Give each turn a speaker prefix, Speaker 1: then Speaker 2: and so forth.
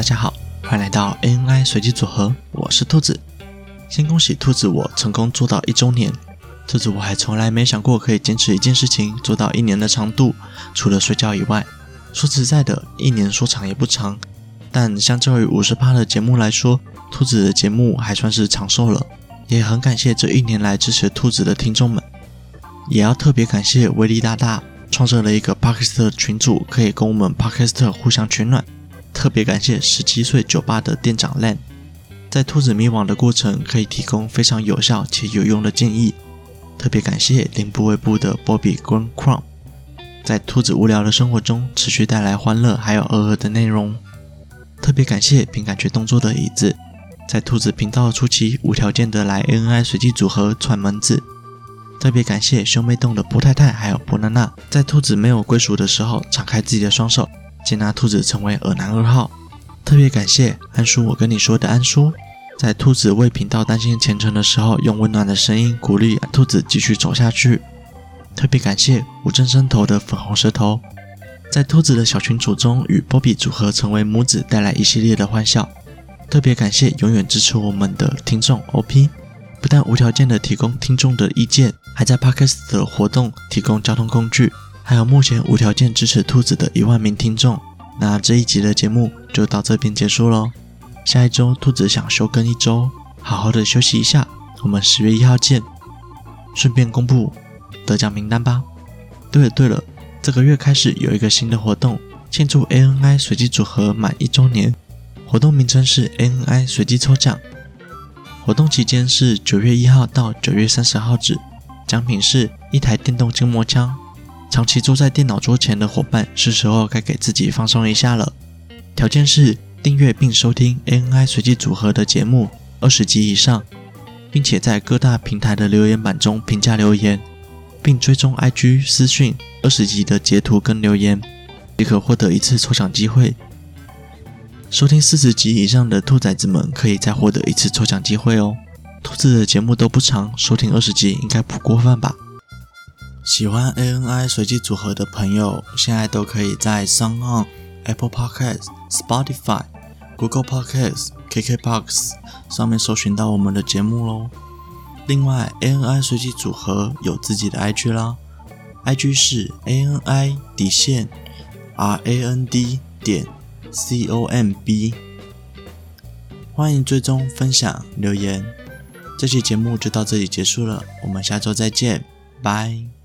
Speaker 1: 家好，欢迎来到 ANI 随机组合，我是兔子。先恭喜兔子我成功做到一周年。兔子我还从来没想过可以坚持一件事情做到一年的长度，除了睡觉以外。说实在的，一年说长也不长，但相较于五十趴的节目来说，兔子的节目还算是长寿了。也很感谢这一年来支持兔子的听众们，也要特别感谢威力大大创设了一个 Podcast 群组，可以跟我们 Podcast 互相取暖。特别感谢十七岁酒吧的店长 Len，在兔子迷惘的过程可以提供非常有效且有用的建议。特别感谢领部位部的 Bobby Green Crown，在兔子无聊的生活中持续带来欢乐还有鹅鹅的内容。特别感谢凭感觉动作的椅子。在兔子频道初期，无条件的来 ANI 随机组合串门子。特别感谢兄妹洞的波太太还有波娜娜，在兔子没有归属的时候，敞开自己的双手，接纳兔子成为耳男二号。特别感谢安叔，我跟你说的安叔，在兔子为频道担心前程的时候，用温暖的声音鼓励兔子继续走下去。特别感谢无正生头的粉红舌头，在兔子的小群组中与波比组合成为母子，带来一系列的欢笑。特别感谢永远支持我们的听众 OP，不但无条件的提供听众的意见，还在 Podcast 的活动提供交通工具，还有目前无条件支持兔子的一万名听众。那这一集的节目就到这边结束喽。下一周兔子想休更一周，好好的休息一下。我们十月一号见，顺便公布得奖名单吧。对了对了，这个月开始有一个新的活动，庆祝 ANI 随机组合满一周年。活动名称是 ANI 随机抽奖，活动期间是九月一号到九月三十号止，奖品是一台电动筋膜枪。长期坐在电脑桌前的伙伴，是时候该给自己放松一下了。条件是订阅并收听 ANI 随机组合的节目二十集以上，并且在各大平台的留言板中评价留言，并追踪 IG 私讯二十集的截图跟留言，即可获得一次抽奖机会。收听四十集以上的兔崽子们，可以再获得一次抽奖机会哦。兔子的节目都不长，收听二十集应该不过分吧？喜欢 ANI 随机组合的朋友，现在都可以在 SoundOn、Apple Podcasts、Spotify、Google Podcasts、KKBox 上面搜寻到我们的节目喽。另外，ANI 随机组合有自己的 IG 啦，IG 是 ANI 底线 RAND 点。C O M B，欢迎追踪、分享、留言。这期节目就到这里结束了，我们下周再见，拜。